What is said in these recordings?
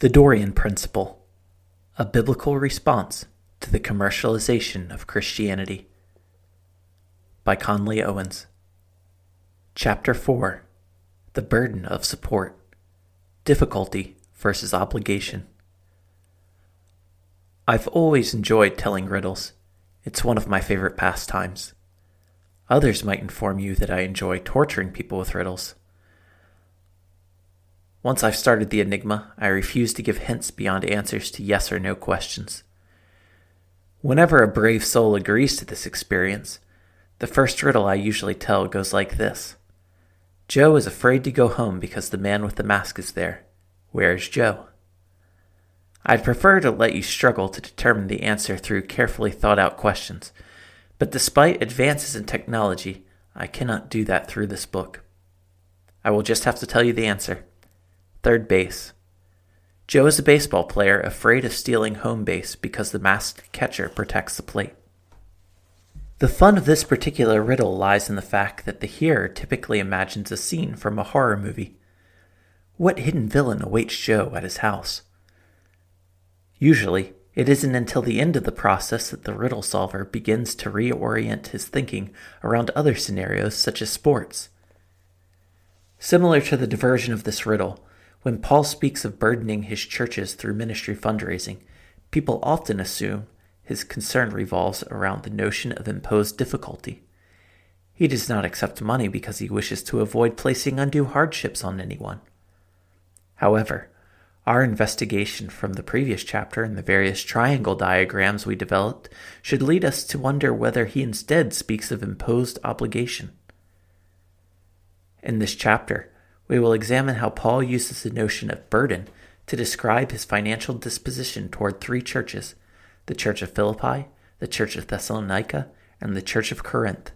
The Dorean Principle A Biblical Response to the Commercialization of Christianity by Conley Owens. Chapter 4 The Burden of Support Difficulty versus Obligation. I've always enjoyed telling riddles. It's one of my favorite pastimes. Others might inform you that I enjoy torturing people with riddles. Once I've started the enigma, I refuse to give hints beyond answers to yes or no questions. Whenever a brave soul agrees to this experience, the first riddle I usually tell goes like this Joe is afraid to go home because the man with the mask is there. Where is Joe? I'd prefer to let you struggle to determine the answer through carefully thought out questions, but despite advances in technology, I cannot do that through this book. I will just have to tell you the answer. Third base. Joe is a baseball player afraid of stealing home base because the masked catcher protects the plate. The fun of this particular riddle lies in the fact that the hearer typically imagines a scene from a horror movie. What hidden villain awaits Joe at his house? Usually, it isn't until the end of the process that the riddle solver begins to reorient his thinking around other scenarios such as sports. Similar to the diversion of this riddle, when Paul speaks of burdening his churches through ministry fundraising, people often assume his concern revolves around the notion of imposed difficulty. He does not accept money because he wishes to avoid placing undue hardships on anyone. However, our investigation from the previous chapter and the various triangle diagrams we developed should lead us to wonder whether he instead speaks of imposed obligation. In this chapter, we will examine how Paul uses the notion of burden to describe his financial disposition toward three churches the Church of Philippi, the Church of Thessalonica, and the Church of Corinth.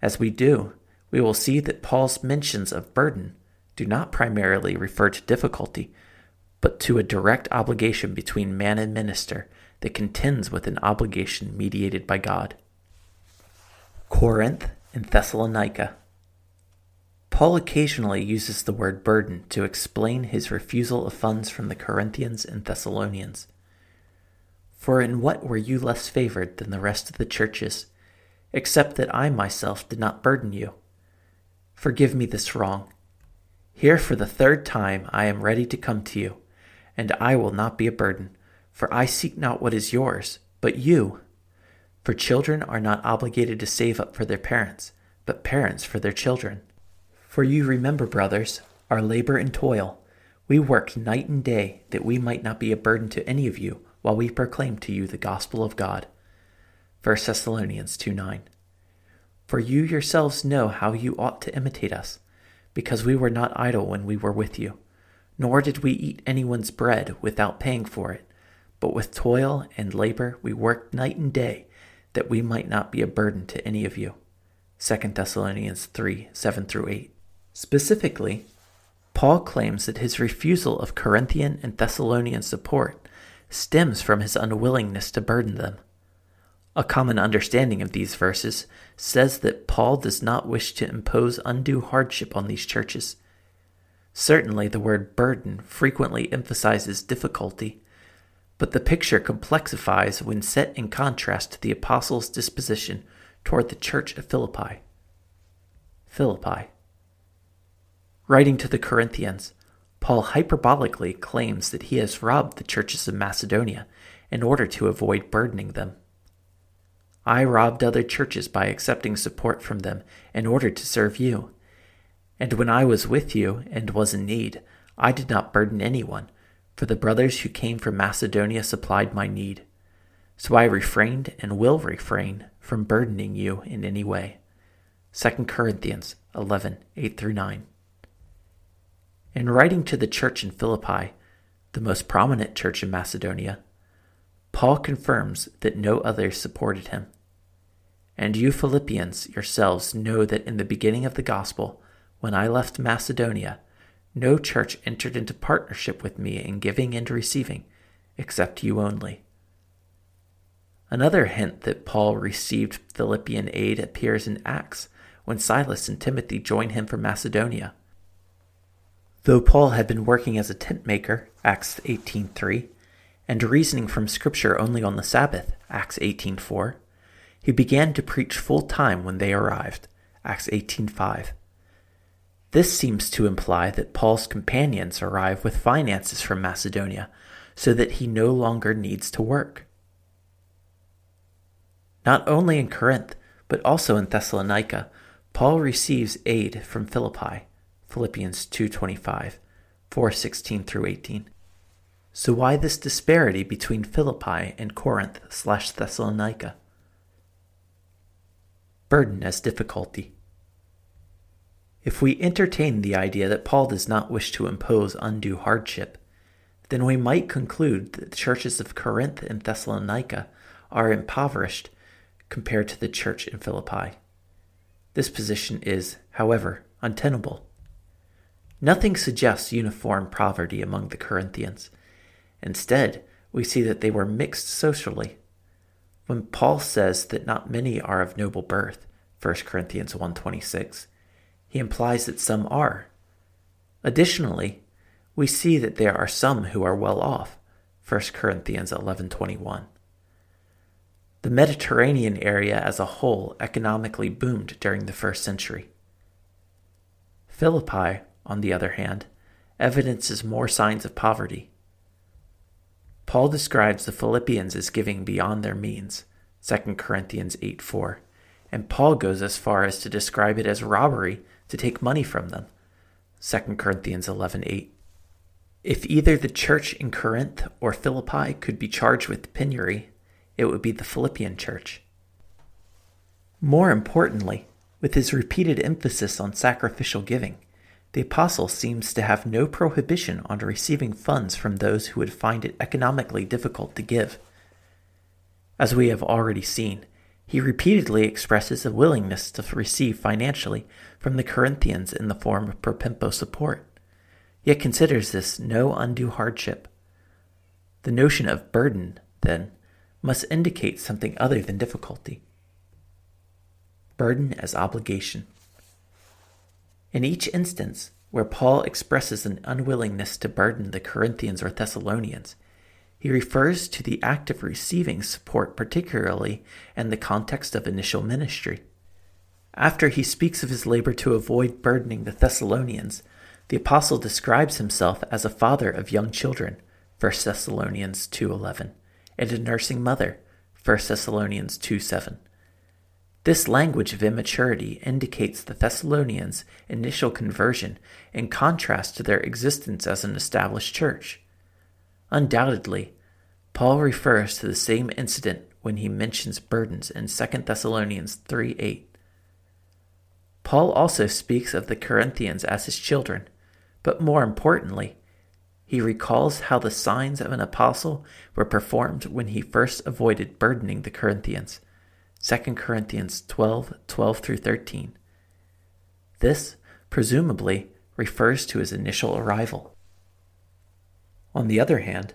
As we do, we will see that Paul's mentions of burden do not primarily refer to difficulty, but to a direct obligation between man and minister that contends with an obligation mediated by God. Corinth and Thessalonica. Paul occasionally uses the word burden to explain his refusal of funds from the Corinthians and Thessalonians. For in what were you less favored than the rest of the churches, except that I myself did not burden you? Forgive me this wrong. Here for the third time I am ready to come to you, and I will not be a burden, for I seek not what is yours, but you. For children are not obligated to save up for their parents, but parents for their children. For you remember, brothers, our labor and toil. We worked night and day that we might not be a burden to any of you while we proclaim to you the gospel of God. 1 Thessalonians 2 9. For you yourselves know how you ought to imitate us, because we were not idle when we were with you, nor did we eat anyone's bread without paying for it, but with toil and labor we worked night and day that we might not be a burden to any of you. 2 Thessalonians 3 7 through 8. Specifically, Paul claims that his refusal of Corinthian and Thessalonian support stems from his unwillingness to burden them. A common understanding of these verses says that Paul does not wish to impose undue hardship on these churches. Certainly, the word burden frequently emphasizes difficulty, but the picture complexifies when set in contrast to the apostles' disposition toward the church of Philippi. Philippi. Writing to the Corinthians, Paul hyperbolically claims that he has robbed the churches of Macedonia in order to avoid burdening them. I robbed other churches by accepting support from them in order to serve you. And when I was with you and was in need, I did not burden anyone, for the brothers who came from Macedonia supplied my need. So I refrained and will refrain from burdening you in any way. 2 Corinthians 11 8 through 9. In writing to the church in Philippi, the most prominent church in Macedonia, Paul confirms that no others supported him. And you Philippians yourselves know that in the beginning of the gospel, when I left Macedonia, no church entered into partnership with me in giving and receiving, except you only. Another hint that Paul received Philippian aid appears in Acts, when Silas and Timothy join him from Macedonia. Though Paul had been working as a tent maker, Acts 18:3, and reasoning from scripture only on the Sabbath, Acts 18:4, he began to preach full time when they arrived, Acts 18:5. This seems to imply that Paul's companions arrive with finances from Macedonia so that he no longer needs to work. Not only in Corinth, but also in Thessalonica, Paul receives aid from Philippi, Philippians 2:25, 4:16 through 18. So why this disparity between Philippi and Corinth slash Thessalonica? Burden as difficulty. If we entertain the idea that Paul does not wish to impose undue hardship, then we might conclude that the churches of Corinth and Thessalonica are impoverished compared to the church in Philippi. This position is, however, untenable. Nothing suggests uniform poverty among the Corinthians. Instead, we see that they were mixed socially. When Paul says that not many are of noble birth, 1 Corinthians 1:26, he implies that some are. Additionally, we see that there are some who are well off, 1 Corinthians 11:21. The Mediterranean area as a whole economically boomed during the first century. Philippi, on the other hand, evidences more signs of poverty. Paul describes the Philippians as giving beyond their means, 2 Corinthians 8 4, and Paul goes as far as to describe it as robbery to take money from them. 2 Corinthians 11:8. If either the church in Corinth or Philippi could be charged with penury, it would be the Philippian church. More importantly, with his repeated emphasis on sacrificial giving, the apostle seems to have no prohibition on receiving funds from those who would find it economically difficult to give. As we have already seen, he repeatedly expresses a willingness to receive financially from the Corinthians in the form of propempo support, yet considers this no undue hardship. The notion of burden, then, must indicate something other than difficulty. Burden as obligation. In each instance where Paul expresses an unwillingness to burden the Corinthians or Thessalonians, he refers to the act of receiving support, particularly in the context of initial ministry. After he speaks of his labor to avoid burdening the Thessalonians, the apostle describes himself as a father of young children, 1 Thessalonians 2:11, and a nursing mother, 1 Thessalonians 2:7. This language of immaturity indicates the Thessalonians' initial conversion in contrast to their existence as an established church. Undoubtedly, Paul refers to the same incident when he mentions burdens in 2 Thessalonians 3 8. Paul also speaks of the Corinthians as his children, but more importantly, he recalls how the signs of an apostle were performed when he first avoided burdening the Corinthians. 2 Corinthians 12 12 through 13. This, presumably, refers to his initial arrival. On the other hand,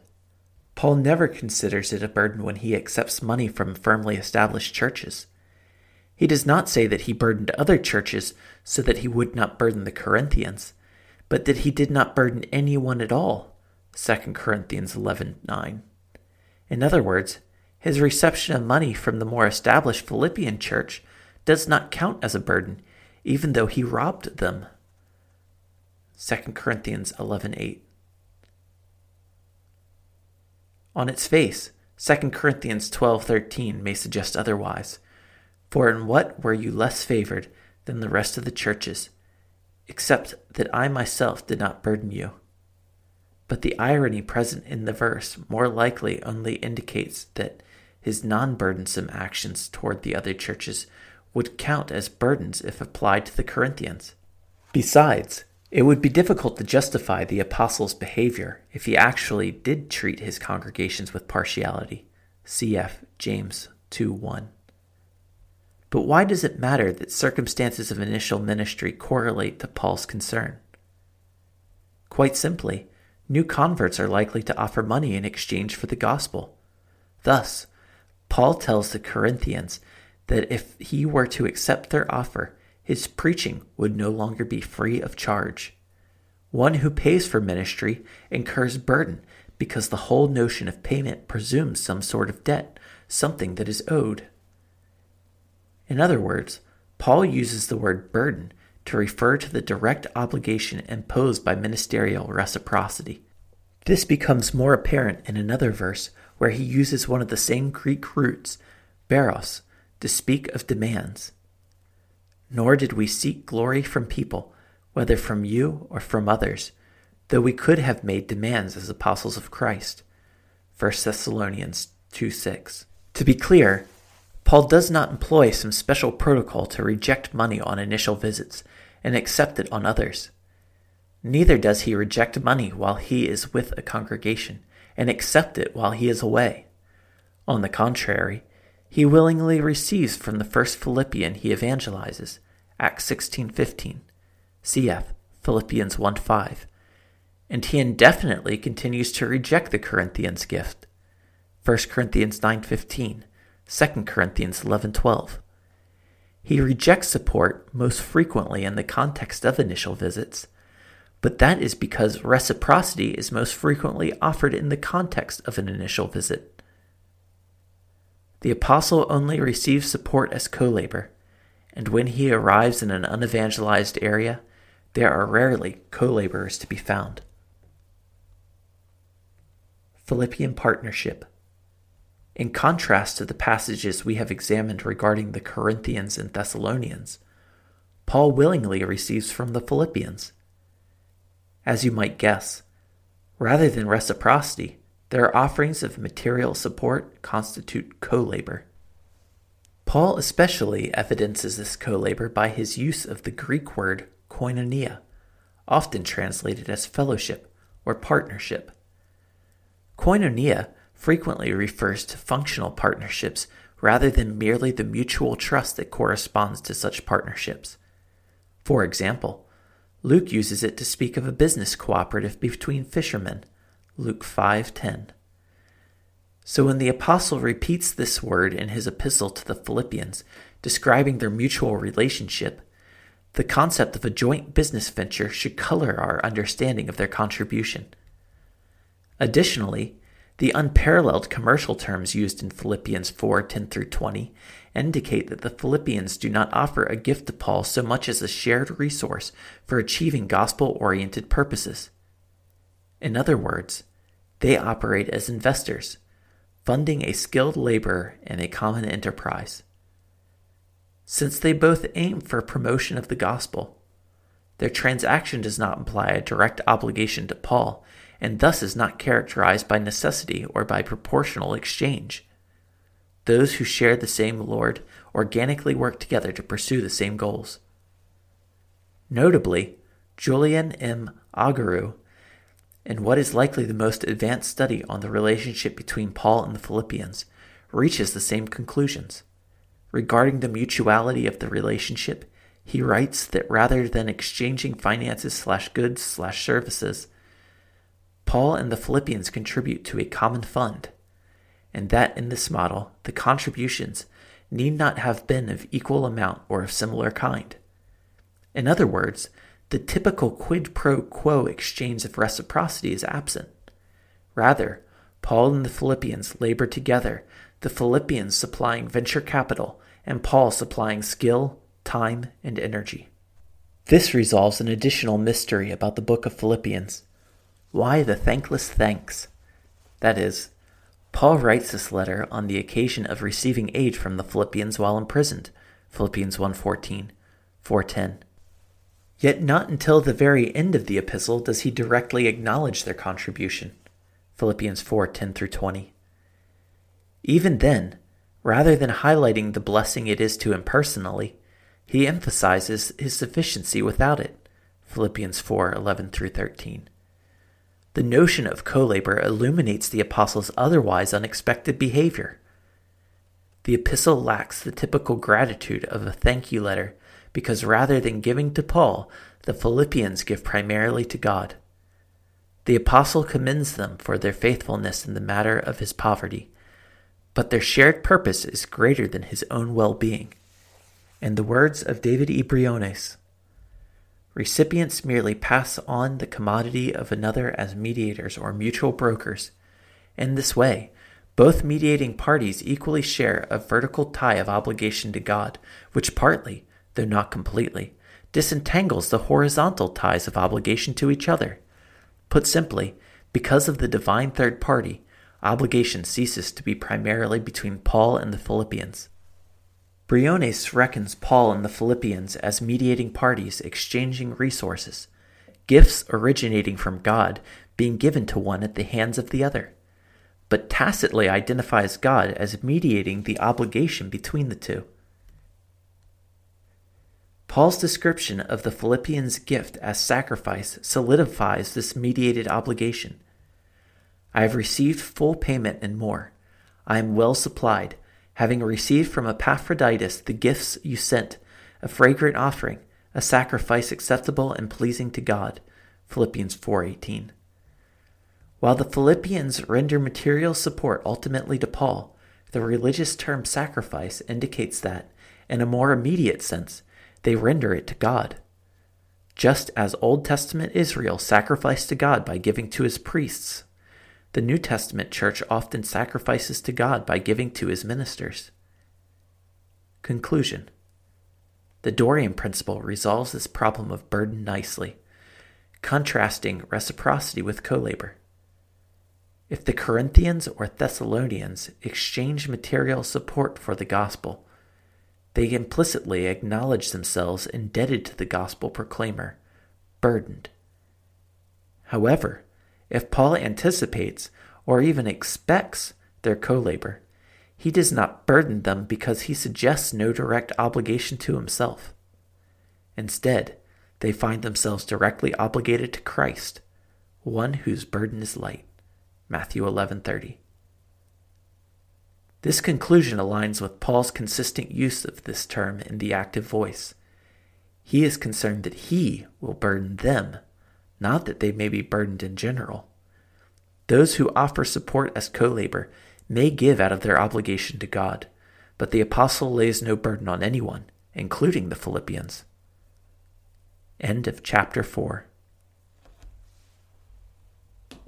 Paul never considers it a burden when he accepts money from firmly established churches. He does not say that he burdened other churches so that he would not burden the Corinthians, but that he did not burden anyone at all. 2 Corinthians 11:9. In other words, his reception of money from the more established Philippian church does not count as a burden, even though he robbed them. 2 Corinthians 11:8. On its face, 2 Corinthians 12:13 may suggest otherwise. For in what were you less favored than the rest of the churches, except that I myself did not burden you? But the irony present in the verse more likely only indicates that his non burdensome actions toward the other churches would count as burdens if applied to the Corinthians. Besides, it would be difficult to justify the apostle's behavior if he actually did treat his congregations with partiality. Cf. James 2 1. But why does it matter that circumstances of initial ministry correlate to Paul's concern? Quite simply, new converts are likely to offer money in exchange for the gospel. Thus, Paul tells the Corinthians that if he were to accept their offer, his preaching would no longer be free of charge. One who pays for ministry incurs burden because the whole notion of payment presumes some sort of debt, something that is owed. In other words, Paul uses the word burden to refer to the direct obligation imposed by ministerial reciprocity. This becomes more apparent in another verse where he uses one of the same Greek roots, baros, to speak of demands. Nor did we seek glory from people, whether from you or from others, though we could have made demands as apostles of Christ. 1 Thessalonians 2 6. To be clear, Paul does not employ some special protocol to reject money on initial visits and accept it on others. Neither does he reject money while he is with a congregation and accept it while he is away. On the contrary, he willingly receives from the first Philippian he evangelizes, Acts 16:15, cf. Philippians 1:5, and he indefinitely continues to reject the Corinthians' gift, 1 Corinthians 9:15, 2 Corinthians 11:12. He rejects support most frequently in the context of initial visits, but that is because reciprocity is most frequently offered in the context of an initial visit. The apostle only receives support as co labor, and when he arrives in an unevangelized area, there are rarely co laborers to be found. Philippian Partnership In contrast to the passages we have examined regarding the Corinthians and Thessalonians, Paul willingly receives from the Philippians as you might guess. Rather than reciprocity, their offerings of material support constitute co labor. Paul especially evidences this co labor by his use of the Greek word koinonia, often translated as fellowship or partnership. Koinonia frequently refers to functional partnerships rather than merely the mutual trust that corresponds to such partnerships. For example, Luke uses it to speak of a business cooperative between fishermen. Luke 5:10. So when the apostle repeats this word in his epistle to the Philippians, describing their mutual relationship, the concept of a joint business venture should color our understanding of their contribution. Additionally, the unparalleled commercial terms used in Philippians 4:10 through 20 indicate that the Philippians do not offer a gift to Paul so much as a shared resource for achieving gospel oriented purposes. In other words, they operate as investors, funding a skilled laborer in a common enterprise. Since they both aim for promotion of the gospel, their transaction does not imply a direct obligation to Paul, and thus is not characterized by necessity or by proportional exchange. Those who share the same Lord organically work together to pursue the same goals. Notably, Julien M. Ogereau, in what is likely the most advanced study on the relationship between Paul and the Philippians, reaches the same conclusions. Regarding the mutuality of the relationship, he writes that rather than exchanging finances slash goods slash services, Paul and the Philippians contribute to a common fund and that in this model, the contributions need not have been of equal amount or of similar kind. In other words, the typical quid pro quo exchange of reciprocity is absent. Rather, Paul and the Philippians labor together, the Philippians supplying venture capital and Paul supplying skill, time, and energy. This resolves an additional mystery about the book of Philippians. Why the thankless thanks? That is, Paul writes this letter on the occasion of receiving aid from the Philippians while imprisoned. Philippians 1:14, 4:10. Yet not until the very end of the epistle does he directly acknowledge their contribution. Philippians 4:10 through 20. Even then, rather than highlighting the blessing it is to him personally, he emphasizes his sufficiency without it. Philippians 4:11 through 13. The notion of co labor illuminates the apostle's otherwise unexpected behavior. The epistle lacks the typical gratitude of a thank you letter because rather than giving to Paul, the Philippians give primarily to God. The apostle commends them for their faithfulness in the matter of his poverty, but their shared purpose is greater than his own well being. In the words of David E. Recipients merely pass on the commodity of another as mediators or mutual brokers. In this way, both mediating parties equally share a vertical tie of obligation to God, which partly, though not completely, disentangles the horizontal ties of obligation to each other. Put simply, because of the divine third party, obligation ceases to be primarily between Paul and the Philippians. Briones reckons Paul and the Philippians as mediating parties exchanging resources, gifts originating from God being given to one at the hands of the other, but tacitly identifies God as mediating the obligation between the two. Paul's description of the Philippians' gift as sacrifice solidifies this mediated obligation. I have received full payment and more. I am well supplied having received from Epaphroditus the gifts you sent, a fragrant offering, a sacrifice acceptable and pleasing to God. Philippians 4:18. While the Philippians render material support ultimately to Paul, the religious term sacrifice indicates that, in a more immediate sense, they render it to God. Just as Old Testament Israel sacrificed to God by giving to his priests, the New Testament church often sacrifices to God by giving to his ministers. Conclusion The Dorean principle resolves this problem of burden nicely, contrasting reciprocity with co labor. If the Corinthians or Thessalonians exchange material support for the gospel, they implicitly acknowledge themselves indebted to the gospel proclaimer, burdened. However, if Paul anticipates or even expects their co labor, he does not burden them because he suggests no direct obligation to himself. Instead, they find themselves directly obligated to Christ, one whose burden is light. Matthew 11:30. This conclusion aligns with Paul's consistent use of this term in the active voice. He is concerned that he will burden them not that they may be burdened in general. Those who offer support as co labor may give out of their obligation to God, but the apostle lays no burden on anyone, including the Philippians. End of chapter 4.